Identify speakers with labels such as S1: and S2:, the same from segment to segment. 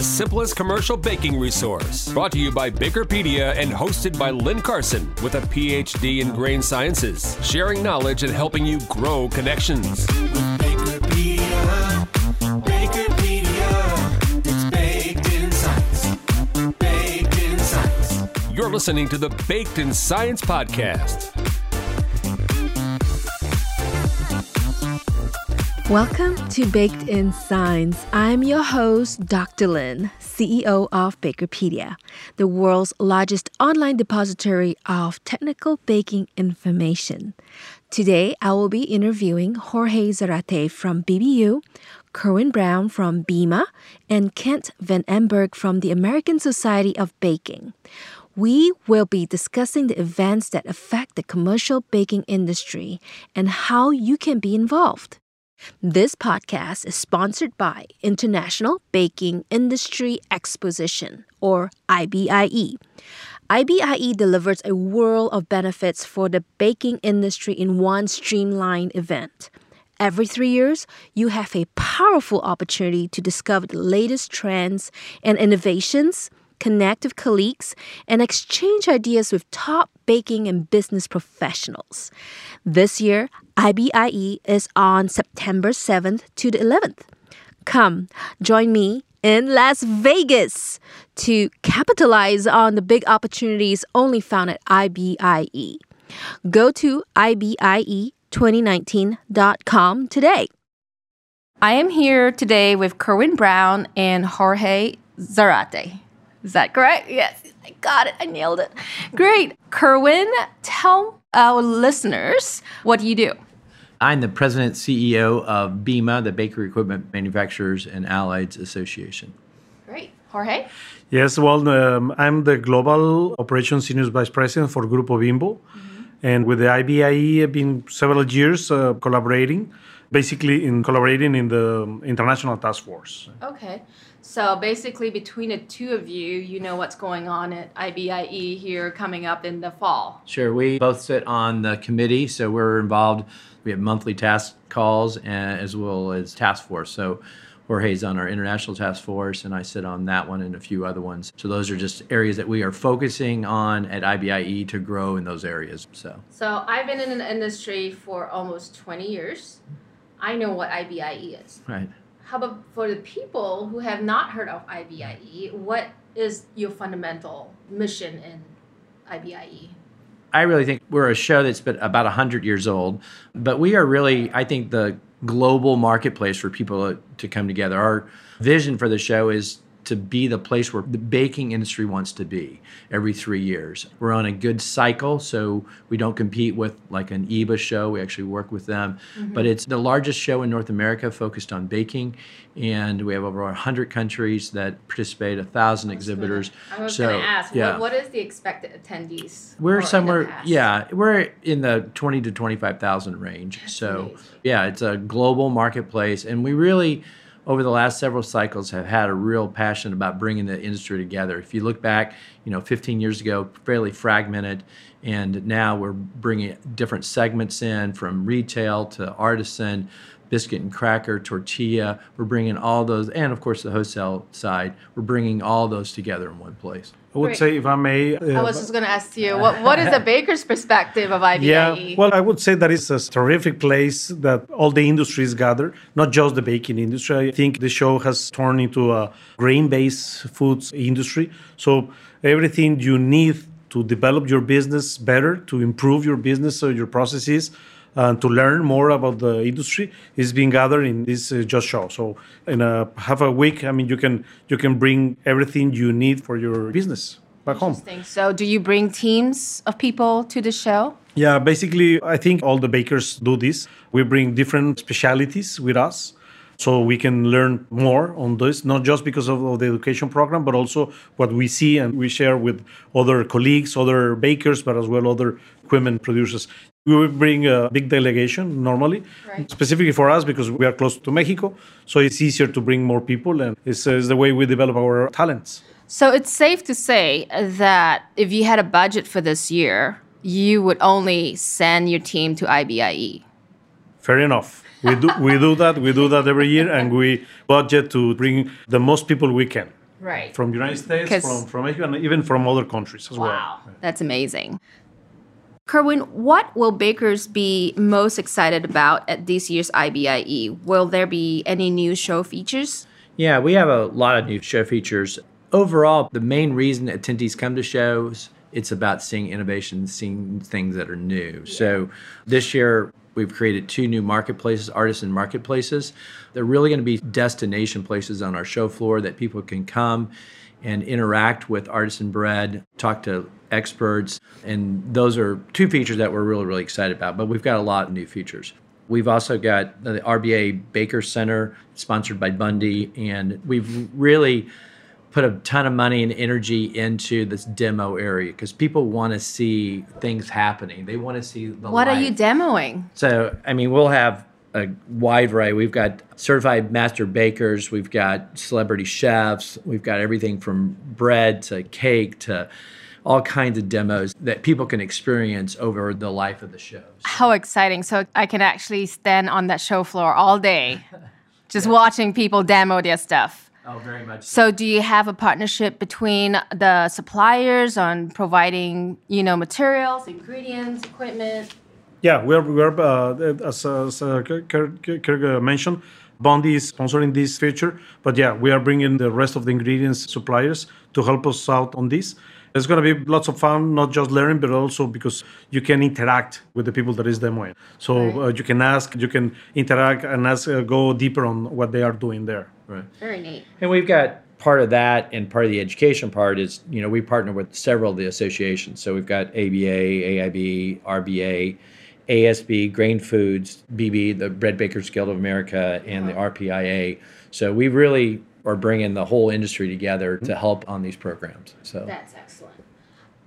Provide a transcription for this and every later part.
S1: the simplest commercial baking resource. Brought to you by Bakerpedia and hosted by Lin Carson with a PhD in grain sciences, sharing knowledge and helping you grow connections.
S2: Bakerpedia, Bakerpedia, it's baked in science. Baked in science.
S1: You're listening to the Baked in Science podcast.
S3: Welcome to Baked in Science. I'm your host, Dr. Lin, CEO of Bakerpedia, the world's largest online depository of technical baking information. Today, I will be interviewing Jorge Zarate from BBU, Kerwin Brown from BEMA, and Kent Van Amburg from the American Society of Baking. We will be discussing the events that affect the commercial baking industry and how you can be involved. This podcast is sponsored by International Baking Industry Exposition, or IBIE. IBIE delivers a world of benefits for the baking industry in one streamlined event. Every three years, you have a powerful opportunity to discover the latest trends and innovations, connect with colleagues, and exchange ideas with top baking and business professionals. This year, IBIE is on September 7th to the 11th. Come, join me in Las Vegas to capitalize on the big opportunities only found at IBIE. Go to IBIE2019.com today. I am here today with Kerwin Brown and Jorge Zarate. Is that correct? Yes, I got it. I nailed it. Great. Kerwin, tell our listeners what you do.
S4: I'm the president CEO of BEMA, the Bakery Equipment Manufacturers and Allieds Association.
S3: Great. Jorge?
S5: Yes, well, um, I'm the Global Operations Senior Vice President for Grupo Bimbo. And with the IBIE, I've been several years uh, collaborating, basically in collaborating in the International Task Force.
S3: Okay. So basically, between the two of you, you know what's going on at IBIE here coming up in the fall.
S4: Sure, we both sit on the committee, so we're involved. We have monthly task calls and, as well as task force. So Jorge's on our international task force, and I sit on that one and a few other ones. So those are just areas that we are focusing on at IBIE to grow in those areas. So
S3: So I've been in the industry for almost 20 years. I know what IBIE is.
S4: right.
S3: How about for the people who have not heard of IBIE, what is your fundamental mission in IBIE?
S4: I really think we're a show that's been about 100 years old, but we are really, I think, the global marketplace for people to come together. Our vision for the show is to be the place where the baking industry wants to be every three years. We're on a good cycle, so we don't compete with like an IBA show. We actually work with them, mm-hmm. but it's the largest show in North America focused on baking, and we have over 100 countries that participate, a thousand exhibitors.
S3: I was
S4: So,
S3: going to ask,
S4: yeah.
S3: what, what is the expected attendees?
S4: We're somewhere, yeah, we're in the twenty to twenty-five thousand range. so,
S3: amazing.
S4: yeah, it's a global marketplace, and we really, over the last several cycles, have had a real passion about bringing the industry together. If you look back, you know, fifteen years ago, fairly fragmented, and now we're bringing different segments in from retail to artisan. Biscuit and cracker, tortilla. We're bringing all those, and of course the wholesale side. We're bringing all those together in one place.
S5: I would
S3: Great.
S5: say, if I may.
S3: I
S5: uh,
S3: was just going to ask you, what, what is the baker's perspective of IBIE?
S5: Yeah, well, I would say that it's a terrific place that all the industries gather, not just the baking industry. I think the show has turned into a grain-based foods industry. So everything you need to develop your business better, to improve your business or your processes, and to learn more about the industry is being gathered in this uh, just show. So in a half a week, I mean, you can you can bring everything you need for your business back home.
S3: So, do you bring teams of people to the show?
S5: Yeah, basically, I think all the bakers do this. We bring different specialities with us. So we can learn more on this, not just because of, of the education program, but also what we see and we share with other colleagues, other bakers, but as well other equipment producers. We will bring a big delegation normally,
S3: Right.
S5: specifically for us because we are close to Mexico. So it's easier to bring more people, and it's, uh, it's the way we develop our talents.
S3: So, it's safe to say that if you had a budget for this year, you would only send your team to IBIE.
S5: Fair enough. We do we do that. We do that every year, and we budget to bring the most people we can.
S3: Right.
S5: from United States, from from Mexico, and even from other countries as well.
S3: Wow, that's amazing. Kerwin, what will bakers be most excited about at this year's IBIE? Will there be any new show features?
S4: Yeah, we have a lot of new show features. Overall, the main reason attendees come to shows, it's about seeing innovation, seeing things that are new. So this year, we've created two new marketplaces, artisan marketplaces. They're really going to be destination places on our show floor that people can come and interact with artisan bread, talk to experts. And those are two features that we're really, really excited about. But we've got a lot of new features. We've also got the RBA Baker Center, sponsored by Bundy, and we've really put a ton of money and energy into this demo area because people want to see things happening. They want to see the
S3: What are you demoing?
S4: So, I mean, we'll have a wide variety. We've got certified master bakers, we've got celebrity chefs, we've got everything from bread to cake to all kinds of demos that people can experience over the life of the shows.
S3: How exciting. So I can actually stand on that show floor all day just watching people demo their stuff.
S4: Oh, very much.
S3: So do you have a partnership between the suppliers on providing, you know, materials, ingredients, equipment?
S5: Yeah, we're, we're uh, as, as uh, Kirk, Kirk, Kirk, uh, mentioned, Bundy is sponsoring this feature, but yeah, we are bringing the rest of the ingredients suppliers to help us out on this. It's going to be lots of fun, not just learning, but also because you can interact with the people that is demoing. So uh, you can ask, you can interact and ask, uh, go deeper on what they are doing there.
S4: Right.
S3: Very neat.
S4: And we've got part of that, and part of the education part is, you know, we partner with several of the associations. So we've got ABA, AIB, RBA, ASB, Grain Foods, BB, the Bread Bakers Guild of America, and the RPIA. So we really are bringing the whole industry together to mm-hmm. help on these programs. So
S3: That's excellent.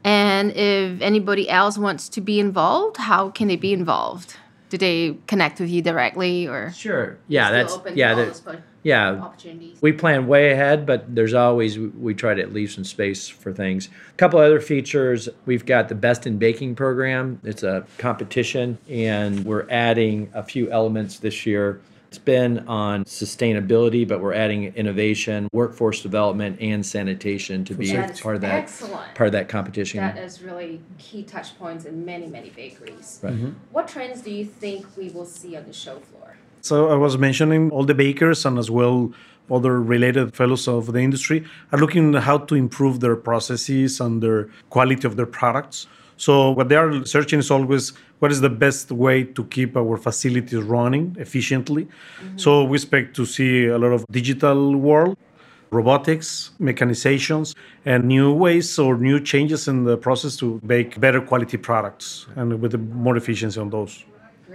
S3: And if anybody else wants to be involved, how can they be involved? Do they connect with you directly or
S4: sure, yeah, that's
S3: open
S4: yeah, that-
S3: po-
S4: yeah.
S3: opportunities?
S4: We plan way ahead, but there's always we try to leave some space for things. A couple other features. We've got the Best in Baking program. It's a competition, and we're adding a few elements this year. It's been on sustainability, but we're adding innovation, workforce development, and sanitation to be
S3: That is
S4: part of that
S3: excellent.
S4: part of that competition.
S3: That is really key touch points in many, many bakeries.
S4: Right. Mm-hmm.
S3: What trends do you think we will see on the show floor?
S5: So I was mentioning all the bakers and as well other related fellows of the industry are looking at how to improve their processes and their quality of their products. So what they are searching is always what is the best way to keep our facilities running efficiently. Mm-hmm. So we expect to see a lot of digital world, robotics, mechanizations, and new ways or new changes in the process to make better quality products and with more efficiency on those.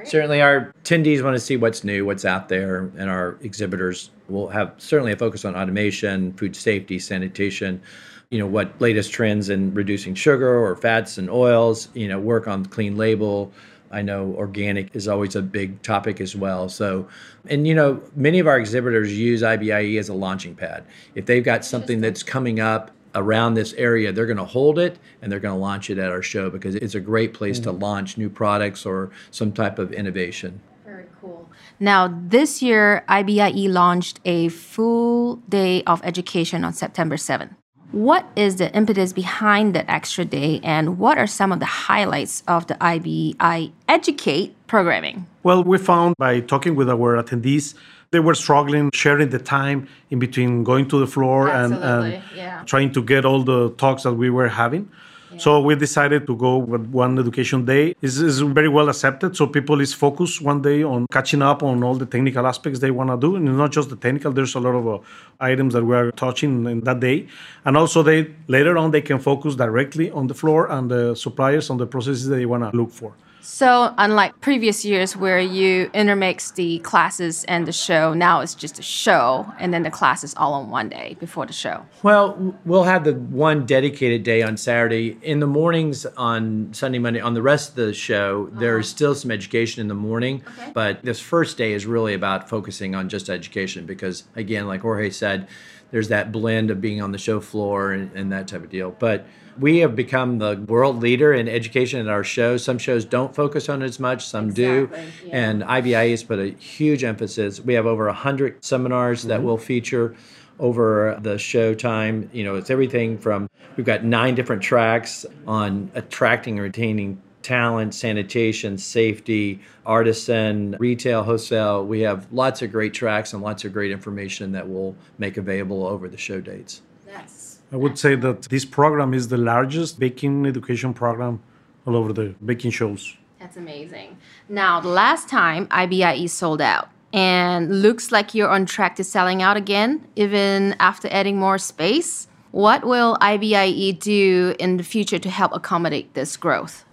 S4: Certainly, our attendees want to see what's new, what's out there, and our exhibitors will have certainly a focus on automation, food safety, sanitation. You know what latest trends in reducing sugar or fats and oils. You know, work on clean label. I know organic is always a big topic as well. So, and you know, many of our exhibitors use IBIE as a launching pad. If they've got something that's coming up around this area, they're going to hold it and they're going to launch it at our show because it's a great place to mm-hmm. launch new products or some type of innovation.
S3: Very cool. Now, this year, IBIE launched a full day of education on September 7th. What is the impetus behind that extra day, and what are some of the highlights of the IBIE Educate programming?
S5: Well, we found by talking with our attendees, they were struggling sharing the time in between going to the floor and, and
S3: yeah.
S5: trying to get all the talks that we were having. So we decided to go with one education day. It's, is very well accepted. So people is focused one day on catching up on all the technical aspects they want to do, and it's not just the technical. There's a lot of uh, items that we are touching in that day, and also they later on they can focus directly on the floor and the suppliers on the processes they want to look for.
S3: So, unlike previous years where you intermix the classes and the show, now it's just a show, and then the classes all on one day before the show.
S4: Well, we'll have the one dedicated day on Saturday. In the mornings on Sunday, Monday, on the rest of the show, there's uh-huh. still some education in the morning.
S3: Okay.
S4: But this first day is really about focusing on just education because, again, like Jorge said, there's that blend of being on the show floor and, and that type of deal. But we have become the world leader in education at our shows. Some shows don't focus on it as much, some do.
S3: Yeah.
S4: And IBIE has put a huge emphasis. We have over 100 seminars that mm-hmm. we'll feature over the show time. You know, it's everything from we've got nine different tracks on attracting and retaining talent, sanitation, safety, artisan, retail, wholesale. We have lots of great tracks and lots of great information that we'll make available over the show dates.
S3: Yes.
S5: I would say that this program is the largest baking education program all over the baking shows.
S3: That's amazing. Now, the last time IBIE sold out, and looks like you're on track to selling out again, even after adding more space. What will IBIE do in the future to help accommodate this growth?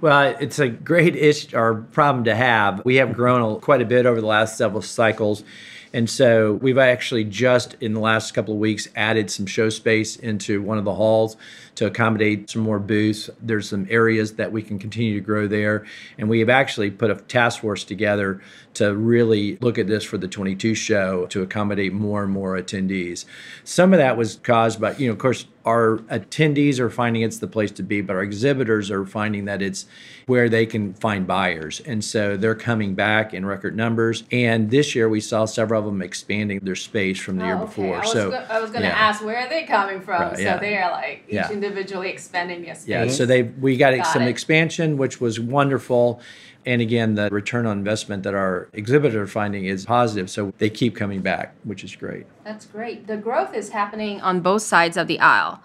S4: Well, it's a great issue or problem to have. We have grown quite a bit over the last several cycles. And so we've actually just in the last couple of weeks added some show space into one of the halls to accommodate some more booths. There's some areas that we can continue to grow there. And we have actually put a task force together to really look at this for the 22 show to accommodate more and more attendees. Some of that was caused by, you know, of course, our attendees are finding it's the place to be, but our exhibitors are finding that it's where they can find buyers. And so they're coming back in record numbers. And this year we saw several of them expanding their space from the oh, year before.
S3: Oh, I
S4: so
S3: go- I was going to
S4: yeah.
S3: ask where are they coming from?
S4: Right,
S3: so
S4: yeah.
S3: they are like each
S4: Yeah.
S3: Individually expanding their space.
S4: Yeah, so they we got,
S3: Got
S4: some
S3: it.
S4: expansion, which was wonderful. And again, the return on investment that our exhibitors are finding is positive. So they keep coming back, which is great.
S3: That's great. The growth is happening on both sides of the aisle.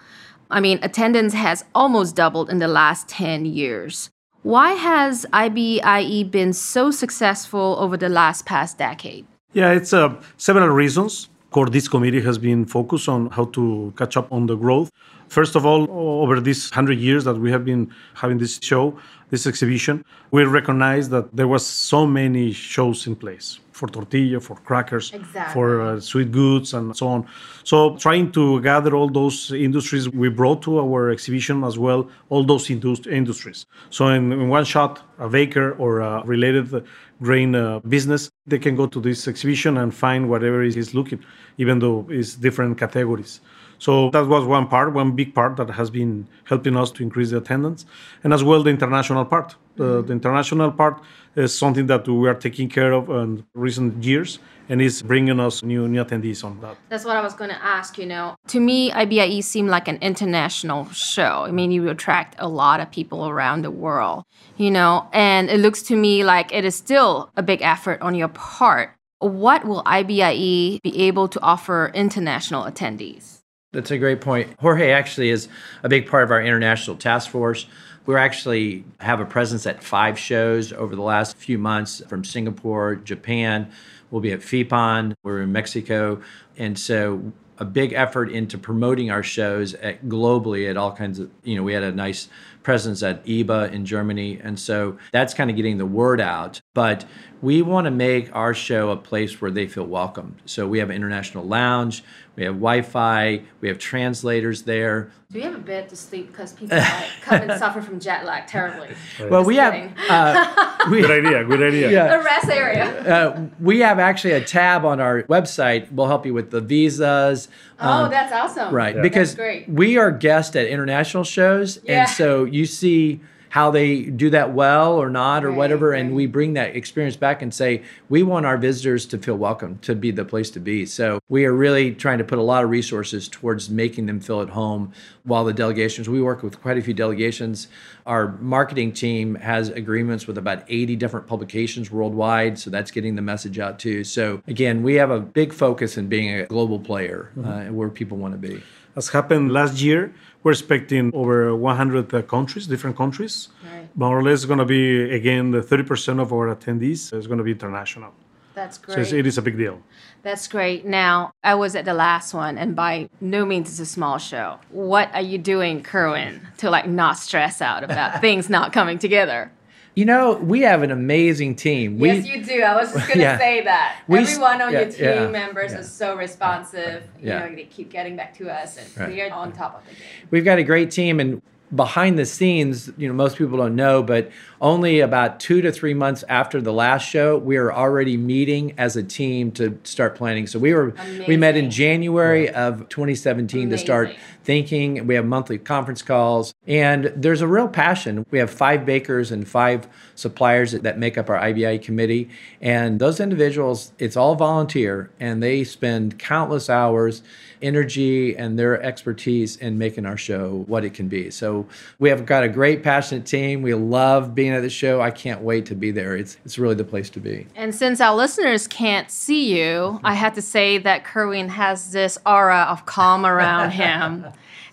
S3: I mean, attendance has almost doubled in the last 10 years. Why has IBIE been so successful over the last past decade?
S5: Yeah, it's uh, several reasons. Core this committee has been focused on how to catch up on the growth. First of all, over these 100 years that we have been having this show, this exhibition, we recognize that there was so many shows in place for tortilla, for crackers,
S3: Exactly.
S5: for uh, sweet goods and so on. So trying to gather all those industries, we brought to our exhibition as well all those indus- industries. So in, in one shot, a baker or a related grain uh, business, they can go to this exhibition and find whatever is looking, even though it's different categories. So that was one part, one big part that has been helping us to increase the attendance, and as well the international part. Uh, the, the international part is something that we are taking care of in recent years, and is bringing us new new attendees on that.
S3: That's what I was going to ask, you know. To me, IBIE seemed like an international show. I mean, you attract a lot of people around the world, you know, and it looks to me like it is still a big effort on your part. What will IBIE be able to offer international attendees?
S4: That's a great point. Jorge actually is a big part of our international task force. We actually have a presence at five shows over the last few months from Singapore, Japan. We'll be at FIPAN. We're in Mexico. And so a big effort into promoting our shows at, globally at all kinds of, you know, we had a nice presence at IBA in Germany. And so that's kind of getting the word out. But we want to make our show a place where they feel welcomed. So we have an international lounge, we have Wi Fi, we have translators there.
S3: Do you have a bed to sleep because people like, come and suffer from jet lag terribly?
S4: Well, we have uh, we,
S5: Good idea. Good idea.
S4: Yeah.
S3: The rest area.
S4: uh, we have actually a tab on our website. We'll help you with the visas.
S3: Oh,
S4: um,
S3: that's awesome.
S4: Right, because
S3: great.
S4: we are guests at international shows,
S3: Yeah.
S4: and so you see how they do that well or not or
S3: Right,
S4: whatever, and we bring that experience back and say we want our visitors to feel welcome, to be the place to be. So we are really trying to put a lot of resources towards making them feel at home. While the delegations, we work with quite a few delegations. Our marketing team has agreements with about 80 different publications worldwide, so that's getting the message out too. So again, we have a big focus in being a global player uh, where people want to be.
S5: As happened last year, we're expecting over 100 uh, countries, different countries.
S3: Right.
S5: More or less, going to be again the 30% of our attendees is going to be international.
S3: That's great.
S5: it's, it is a big deal.
S3: That's great. Now, I was at the last one, and by no means it's a small show. What are you doing, Kerwin, to like not stress out about things not coming together?
S4: You know, we have an amazing team. We,
S3: yes, you do. I was just gonna
S4: Yeah.
S3: say that.
S4: We
S3: Everyone on
S4: yeah,
S3: your team
S4: yeah,
S3: members is so responsive.
S4: Yeah.
S3: You know, they keep getting back to us, and
S4: Right.
S3: we are on top of the game.
S4: we've got a great team and behind the scenes you know most people don't know but only about two to three months after the last show, we are already meeting as a team to start planning. So we were we met in January of 2017 to start thinking. We have monthly conference calls, and there's a real passion. We have five bakers and five suppliers that, that make up our IBIE committee, and those individuals, it's all volunteer, and they spend countless hours, energy, and their expertise in making our show what it can be. So we have got a great, passionate team. We love being at the show. I can't wait to be there. It's it's really the place to be.
S3: And since our listeners can't see you, I had to say that Kerwin has this aura of calm around him.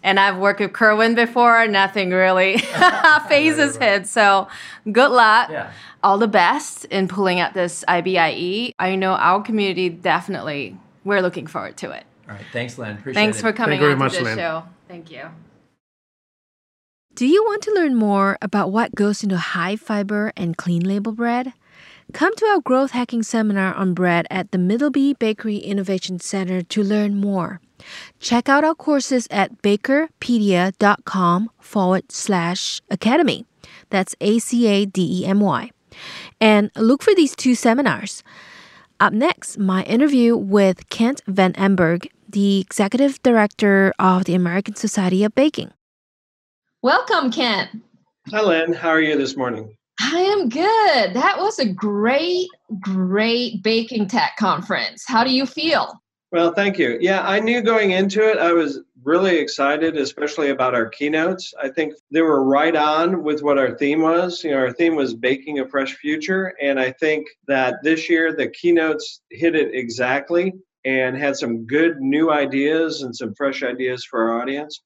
S3: And I've worked with Kerwin before, nothing really phases him. So good luck.
S4: Yeah.
S3: All the best in pulling out this IBIE. I know our community definitely, we're looking forward to it.
S4: All right, thanks, Len. Appreciate it.
S3: Thanks
S4: it.
S3: for coming
S5: you very
S3: on to
S5: much,
S3: this
S5: Lin.
S3: show. Thank you.
S6: Do you want to learn more about what goes into high fiber and clean label bread? Come to our growth hacking seminar on bread at the Middleby Bakery Innovation Center to learn more. Check out our courses at bakerpedia.com forward slash academy. That's A C A D E M Y. And look for these two seminars. Up next, my interview with Kent Van Amburg, the executive director of the American Society of Baking.
S3: Welcome, Kent.
S7: Hi, Lin. How are you this morning?
S3: I am good. That was a great, great baking tech conference. How do you feel?
S7: Well, thank you. Yeah, I knew going into it, I was really excited, especially about our keynotes. I think they were right on with what our theme was. You know, our theme was baking a fresh future. And I think that this year the keynotes hit it exactly and had some good new ideas and some fresh ideas for our audience.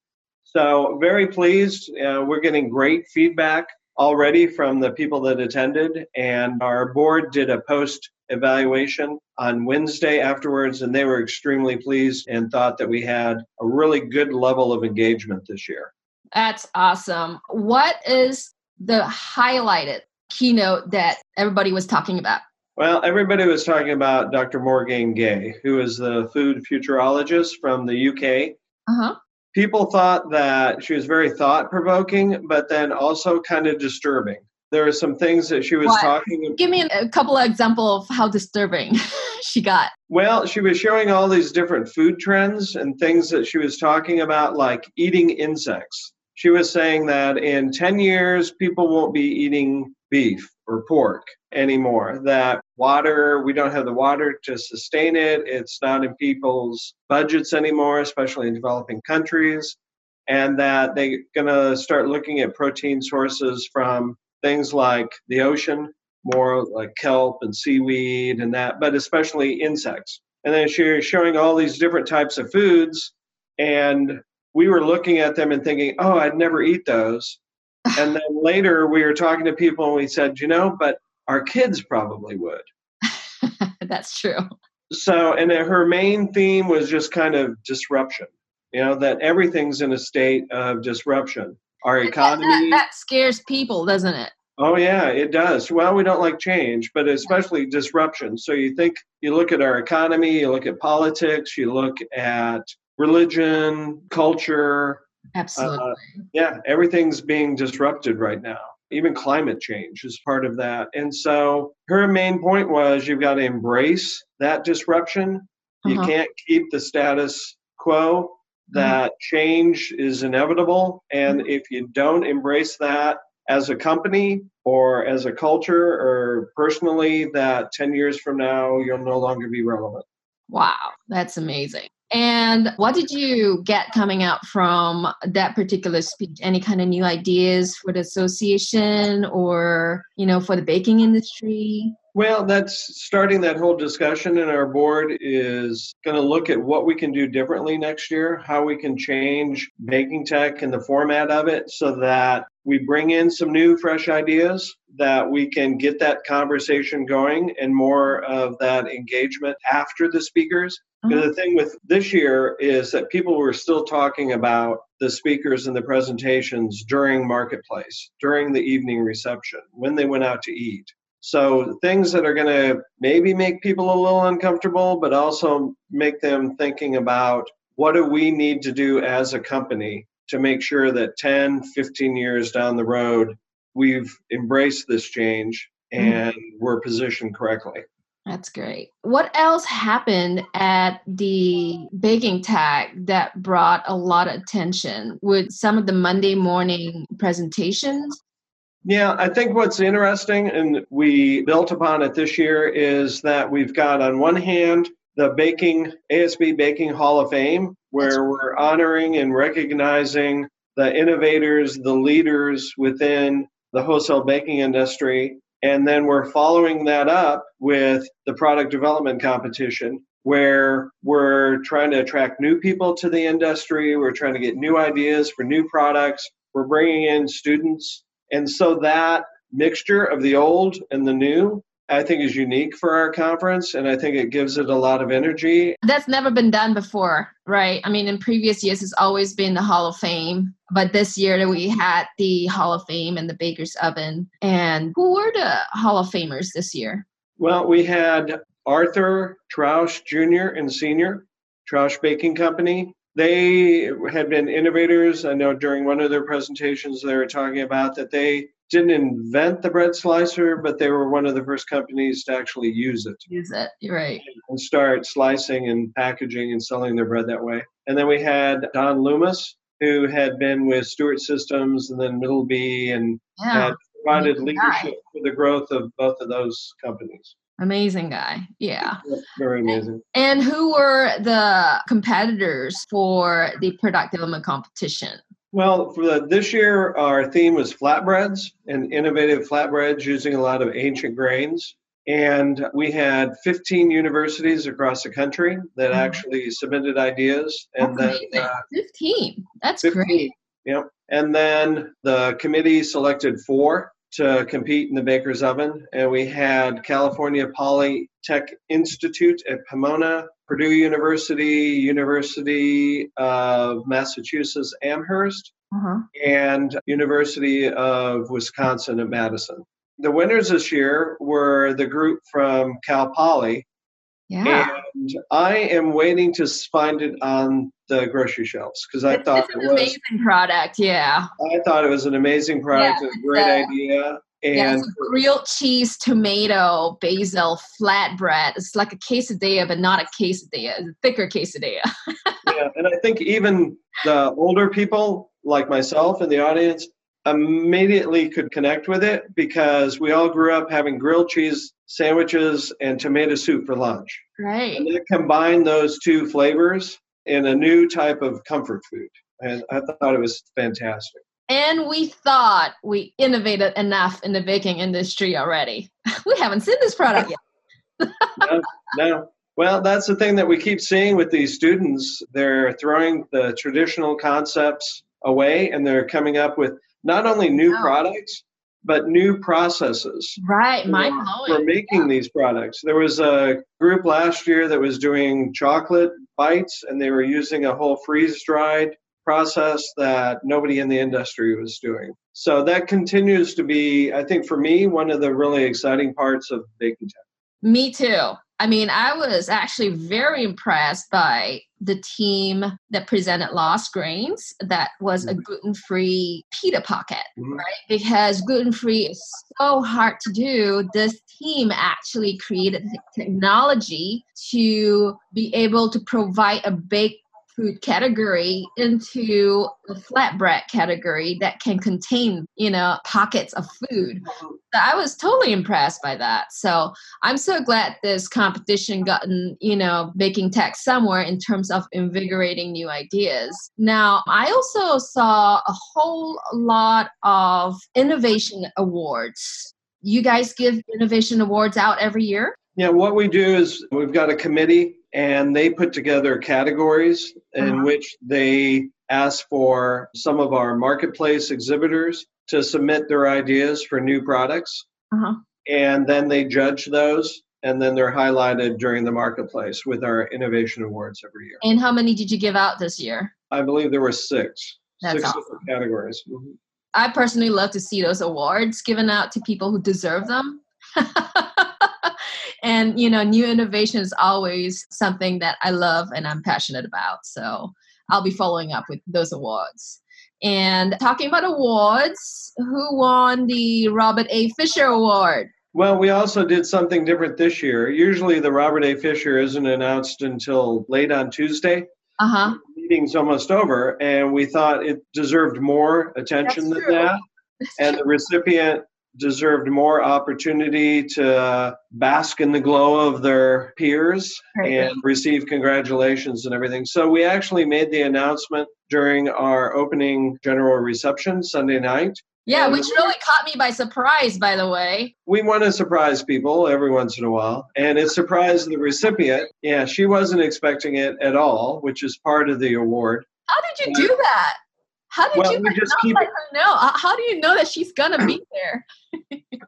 S7: So, very pleased. Uh, we're getting great feedback already from the people that attended, and our board did a post evaluation on Wednesday afterwards, and they were extremely pleased and thought that we had a really good level of engagement this year.
S3: That's awesome. What is the highlighted keynote that everybody was talking about?
S7: Well, everybody was talking about Dr. Morgaine Gaye, who is the food futurologist from the UK.
S3: Uh huh.
S7: People thought that she was very thought provoking, but then also kind of disturbing. There are some things that she was
S3: What?
S7: talking
S3: Give me a couple of examples of how disturbing she got.
S7: Well, she was showing all these different food trends and things that she was talking about, like eating insects. She was saying that in 10 years, people won't be eating beef or pork anymore. That water, we don't have the water to sustain it. It's not in people's budgets anymore, especially in developing countries. And that they're going to start looking at protein sources from things like the ocean, more like kelp and seaweed and that, but especially insects. And then she was showing all these different types of foods. And we were looking at them and thinking, oh, I'd never eat those. and then later we were talking to people and we said, you know, but our kids probably would.
S3: That's true.
S7: So, and her main theme was just kind of disruption, you know, that everything's in a state of disruption. Our economy.
S3: That, that scares people, doesn't it?
S7: Oh yeah, it does. Well, we don't like change, but especially disruption. So you think you look at our economy, you look at politics, you look at religion, culture.
S3: Uh, Absolutely.
S7: Yeah, everything's being disrupted right now. Even climate change is part of that. And so her main point was you've got to embrace that disruption. You
S3: Uh-huh.
S7: can't keep the status quo. That change is inevitable. And if you don't embrace that, as a company or as a culture or personally that 10 years from now you'll no longer be relevant.
S3: Wow, that's amazing. And what did you get coming out from that particular speech? Any kind of new ideas for the association or, you know, for the baking industry?
S7: Well, that's starting that whole discussion, and our board is going to look at what we can do differently next year, how we can change baking tech and the format of it so that we bring in some new, fresh ideas, that we can get that conversation going and more of that engagement after the speakers. Because the uh-huh. thing with this year is that people were still talking about the speakers and the presentations during marketplace, during the evening reception, when they went out to eat. So things that are going to maybe make people a little uncomfortable, but also make them thinking about what do we need to do as a company to make sure that 10, 15 years down the road, we've embraced this change mm-hmm. and we're positioned correctly.
S6: That's great. What else happened at the baking tech that brought a lot of attention with some of the Monday morning presentations?
S7: Yeah, I think what's interesting and we built upon it this year is that we've got on one hand the baking ASB Baking Hall of Fame where we're honoring and recognizing the innovators, the leaders within the wholesale baking industry and then we're following that up with the product development competition where we're trying to attract new people to the industry. We're trying to get new ideas for new products. We're bringing in students. And so that mixture of the old and the new I think is unique for our conference and I think it gives it a lot of energy.
S6: That's never been done before, right? I mean, in previous years, it's always been the Hall of Fame, but this year we had the Hall of Fame and the Baker's Oven. And who were the Hall of Famers this year?
S7: Well, we had Arthur Troush Jr. and Sr., Troush Baking Company. They had been innovators. I know during one of their presentations, they were talking about that they didn't invent the bread slicer, but they were one of the first companies to actually use it.
S6: Use it, You're right.
S7: And start slicing and packaging and selling their bread that way. And then we had Don Loomis, who had been with Stewart Systems and then Middleby and
S6: Yeah.
S7: had provided leadership for the growth of both of those companies.
S6: Amazing guy. Yeah.
S7: Very amazing.
S6: And who were the competitors for the product development competition?
S7: Well, for the, this year, our theme was flatbreads and innovative flatbreads using a lot of ancient grains. And we had 15 universities across the country that
S6: Mhm.
S7: actually submitted ideas. And
S6: That's
S7: then uh,
S6: 15. That's
S7: 15.
S6: great.
S7: Yep. And then the committee selected four to compete in the baker's oven. And we had California Polytech Institute at Pomona, Purdue University, University of Massachusetts Amherst,
S6: Uh-huh.
S7: and University of Wisconsin at Madison. The winners this year were the group from Cal Poly,
S6: Yeah.
S7: and I am waiting to find it on the grocery shelves because I
S6: It's-
S7: thought
S6: it's
S7: it
S6: an
S7: was
S6: amazing product. Yeah.
S7: I thought it was an amazing product,
S6: Yeah,
S7: a great idea,
S6: yeah,
S7: and
S6: it's a grilled cheese, tomato, basil, flatbread. It's like a quesadilla, but not a quesadilla. It's a thicker quesadilla.
S7: yeah, and I think even the older people like myself in the audience immediately could connect with it because we all grew up having grilled cheese sandwiches and tomato soup for lunch.
S6: Right.
S7: And they combined those two flavors in a new type of comfort food. And I thought it was fantastic.
S6: And we thought we innovated enough in the baking industry already. we haven't seen this product yet.
S7: no, no. Well, that's the thing that we keep seeing with these students. They're throwing the traditional concepts away and they're coming up with not only new products, but new processes
S6: Right. Mind
S7: for making these products. There was a group last year that was doing chocolate bites and they were using a whole freeze dried process that nobody in the industry was doing. So that continues to be, I think, for me, one of the really exciting parts of baking tech.
S6: Me too. I mean, I was actually very impressed by the team that presented Lost Grains. That was a gluten free pita pocket,
S7: Mhm.
S6: right? Because gluten free is so hard to do. This team actually created the technology to be able to provide a baked food category into a flatbread category that can contain, you know, pockets of food. I was totally impressed by that. So I'm so glad this competition gotten, you know, baking tech somewhere in terms of invigorating new ideas. Now, I also saw a whole lot of innovation awards. You guys give innovation awards out every year?
S7: Yeah, what we do is we've got a committee and they put together categories in
S6: Uh-huh.
S7: which they ask for some of our marketplace exhibitors to submit their ideas for new products.
S6: Uh-huh.
S7: And then they judge those and then they're highlighted during the marketplace with our innovation awards every year.
S6: And how many did you give out this year?
S7: I believe there were six,
S6: That's
S7: six
S6: awesome.
S7: different categories. Mhm.
S6: I personally love to see those awards given out to people who deserve them. and you know, new innovation is always something that I love and I'm passionate about. So I'll be following up with those awards. And talking about awards, who won the Robert A. Fisher Award?
S7: Well, we also did something different this year. Usually, the Robert A. Fisher isn't announced until late on Tuesday.
S6: Uh huh.
S7: Meeting's almost over, and we thought it deserved more attention
S6: That's
S7: than
S6: true.
S7: that. And the recipient deserved more opportunity to bask in the glow of their peers and receive congratulations and everything. So we actually made the announcement during our opening general reception Sunday night.
S6: Yeah, which really caught me by surprise, by the way.
S7: we want to surprise people every once in a while and it surprised the recipient yeah she wasn't expecting it at all which is part of the award
S6: How did you do that? How did
S7: Well,
S6: you
S7: we just
S6: not
S7: keep
S6: let her know? How- do you know that she's gonna be there?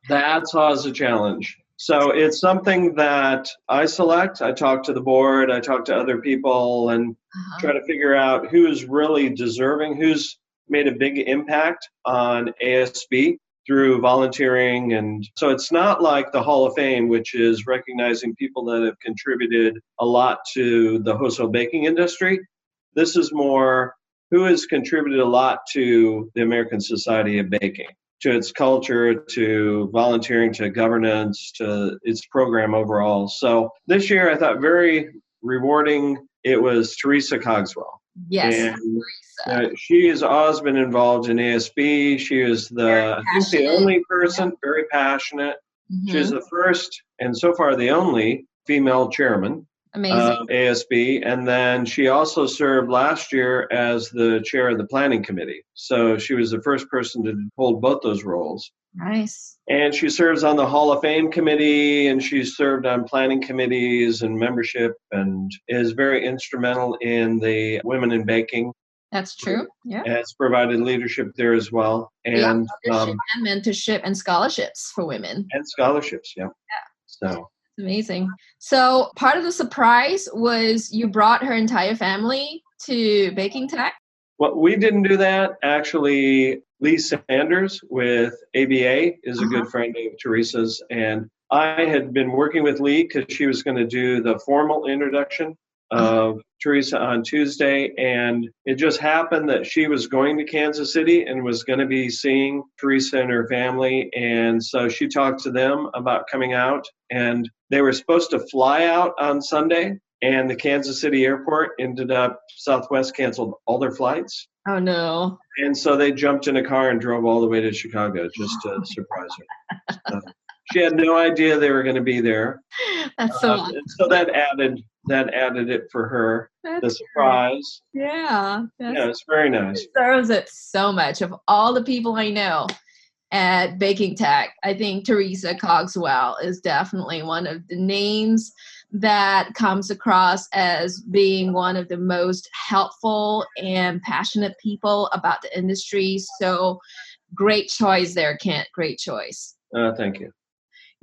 S7: that's always a challenge so it's something that i select i talk to the board i talk to other people and
S6: Uh-huh.
S7: try to figure out who's really deserving who's made a big impact on asb through volunteering and so it's not like the hall of fame which is recognizing people that have contributed a lot to the wholesale baking industry this is more who has contributed a lot to the american society of baking to its culture to volunteering to governance to its program overall so this year i thought very rewarding it was teresa cogswell
S6: Yes.
S7: and
S6: Teresa.
S7: uh, she has always been involved in ASB. She is the, I think, the only person, very passionate. She's
S6: Mhm.
S7: the first and so far the only female chairman
S6: Amazing.
S7: of ASB. And then she also served last year as the chair of the planning committee. So she was the first person to hold both those roles.
S6: nice.
S7: And she serves on the Hall of Fame committee and she's served on planning committees and membership and is very instrumental in the Women in Baking
S6: That's true. Yeah.
S7: it's provided leadership there as well and
S6: leadership
S7: um,
S6: and mentorship and scholarships for women.
S7: and scholarships yeah. yeah so
S6: Amazing. So part of the surprise was you brought her entire family to Baking Tech.
S7: well we didn't do that actually lee sanders with aba is a good uh-huh. friend of teresa's and i had been working with lee because she was going to do the formal introduction of Teresa on Tuesday, and it just happened that she was going to Kansas City and was going to be seeing Teresa and her family. And so she talked to them about coming out, and they were supposed to fly out on Sunday, and the Kansas City airport ended up, Southwest canceled all their flights.
S6: Oh no.
S7: And so they jumped in a car and drove all the way to Chicago just to surprise her. So she had no idea they were going to be there.
S6: That's so
S7: Um, so that added that added it for her.
S6: that's
S7: The surprise.
S6: great. Yeah. That's
S7: Yeah, it's very nice.
S6: deserves it so much. Of all the people I know at Baking Tech, I think Teresa Cogswell is definitely one of the names that comes across as being one of the most helpful and passionate people about the industry. So great choice there, Kent. Great choice.
S7: Uh, thank you.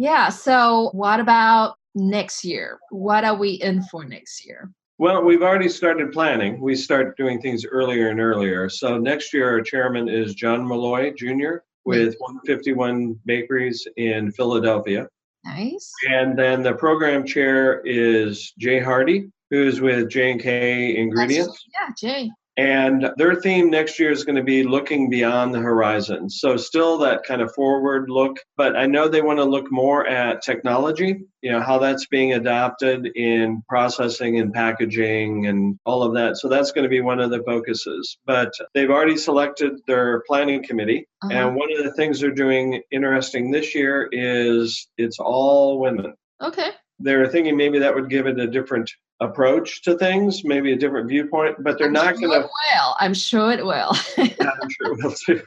S6: Yeah. So what about next year? What are we in for next year?
S7: Well, we've already started planning. We start doing things earlier and earlier. So next year, our chairman is John Malloy Jr. with 151 Bakeries in Philadelphia.
S6: Nice.
S7: And then the program chair is Jay Hardy, who's with J&K Ingredients.
S6: Yeah, Jay.
S7: And their theme next year is going to be looking beyond the horizon. So, still that kind of forward look, but I know they want to look more at technology, you know, how that's being adopted in processing and packaging and all of that. So, that's going to be one of the focuses. But they've already selected their planning committee.
S6: Uh-huh.
S7: And one of the things they're doing interesting this year is it's all women
S6: Okay.
S7: they're thinking maybe that would give it a different approach to things, maybe a different viewpoint, but they're
S6: I'm
S7: not
S6: sure
S7: going
S6: it will. I'm sure it will.
S7: to. I'm sure it will too.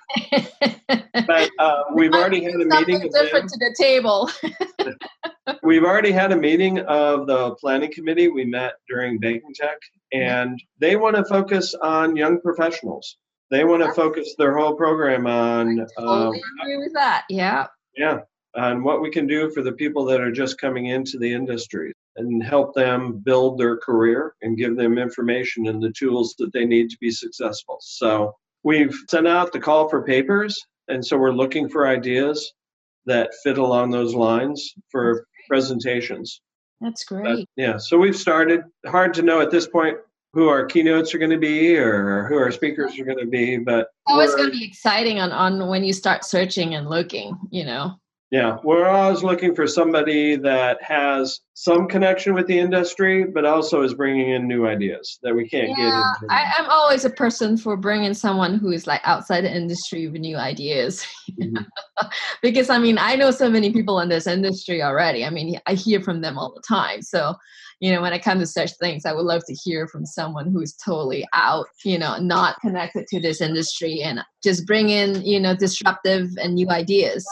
S7: But uh, we've already had a meeting. Of
S6: different to the table.
S7: We've already had a meeting of the planning committee. We met during Baking Tech, and they want to focus on young professionals. They want to focus their whole program on um,
S6: totally agree with that. Yeah.
S7: yeah on what we can do for the people that are just coming into the industry and help them build their career and give them information and the tools that they need to be successful so we've sent out the call for papers and so we're looking for ideas that fit along those lines for presentations
S6: That's
S7: But,
S6: great.
S7: yeah so we've started hard to know at this point who our keynotes are going to be or who our speakers are going to be. But
S6: always going to be exciting on, on when you start searching and looking, you know.
S7: Yeah, we're always looking for somebody that has some connection with the industry, but also is bringing in new ideas that we can't
S6: yeah,
S7: get into.
S6: I, am always a person for bringing someone who is like outside the industry with new ideas. Mm-hmm. because I mean, I know so many people in this industry already. I mean, I hear from them all the time. So, you know, when I come to such things, I would love to hear from someone who's totally out, you know, not connected to this industry and just bring in, you know, disruptive and new ideas.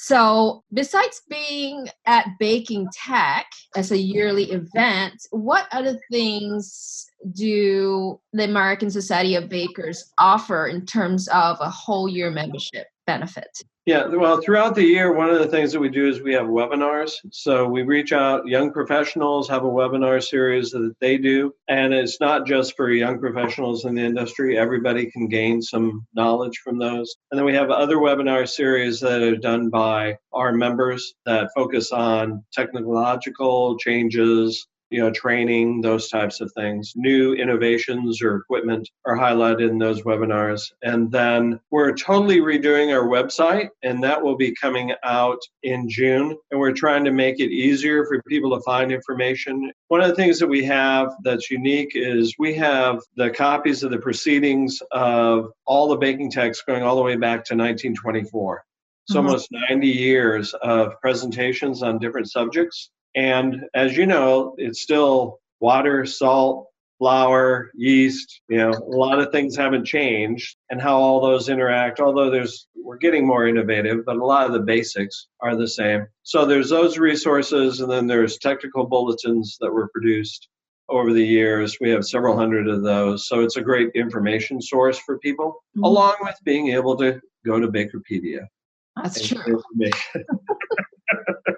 S6: So, besides being at Baking Tech as a yearly event, what other things do the American Society of Bakers offer in terms of a whole year membership benefit?
S7: Yeah, well, throughout the year, one of the things that we do is we have webinars. So we reach out, young professionals have a webinar series that they do. And it's not just for young professionals in the industry, everybody can gain some knowledge from those. And then we have other webinar series that are done by our members that focus on technological changes, you know, training, those types of things. New innovations or equipment are highlighted in those webinars. And then we're totally redoing our website, and that will be coming out in June. And we're trying to make it easier for people to find information. One of the things that we have that's unique is we have the copies of the proceedings of all the Baking Techs going all the way back to 1924. It's mm-hmm. almost 90 years of presentations on different subjects. And as you know, it's still water, salt, flour, yeast, you know, a lot of things haven't changed and how all those interact, although there's we're getting more innovative, but a lot of the basics are the same. So there's those resources and then there's technical bulletins that were produced over the years. We have several hundred of those. So it's a great information source for people, mm-hmm. along with being able to go to Bakerpedia.
S6: That's true.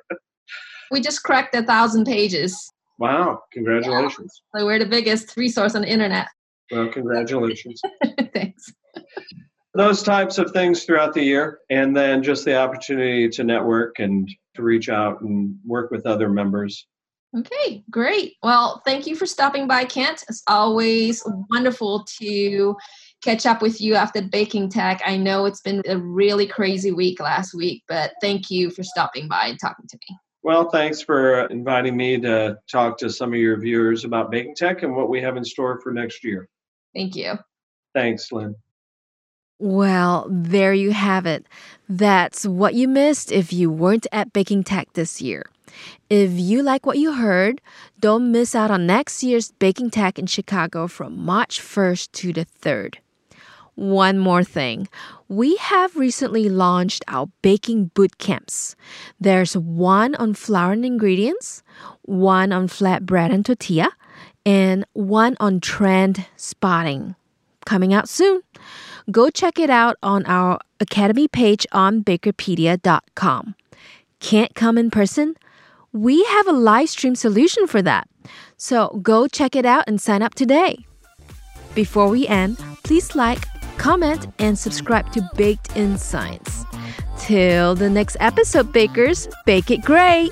S6: we just cracked a thousand pages.
S7: Wow! Congratulations.
S6: Yeah. So we're the biggest resource on the internet.
S7: Well, congratulations.
S6: Thanks.
S7: Those types of things throughout the year, and then just the opportunity to network and to reach out and work with other members.
S6: Okay, great. Well, thank you for stopping by, Kent. It's always wonderful to catch up with you after Baking Tech. I know it's been a really crazy week last week, but thank you for stopping by and talking to me.
S7: Well, thanks for uh, inviting me to talk to some of your viewers about Baking Tech and what we have in store for next year.
S6: Thank you.
S7: Thanks, Lin.
S3: Well, there you have it. That's what you missed if you weren't at Baking Tech this year. If you like what you heard, don't miss out on next year's Baking Tech in Chicago from March 1st to the 3rd. One more thing. We have recently launched our baking boot camps. There's one on flour and ingredients, one on flatbread and tortilla, and one on trend spotting. Coming out soon. Go check it out on our Academy page on bakerpedia.com. Can't come in person? We have a live stream solution for that. So go check it out and sign up today. Before we end, please like, comment, and subscribe to Baked in Science. Till the next episode, bakers, bake it great!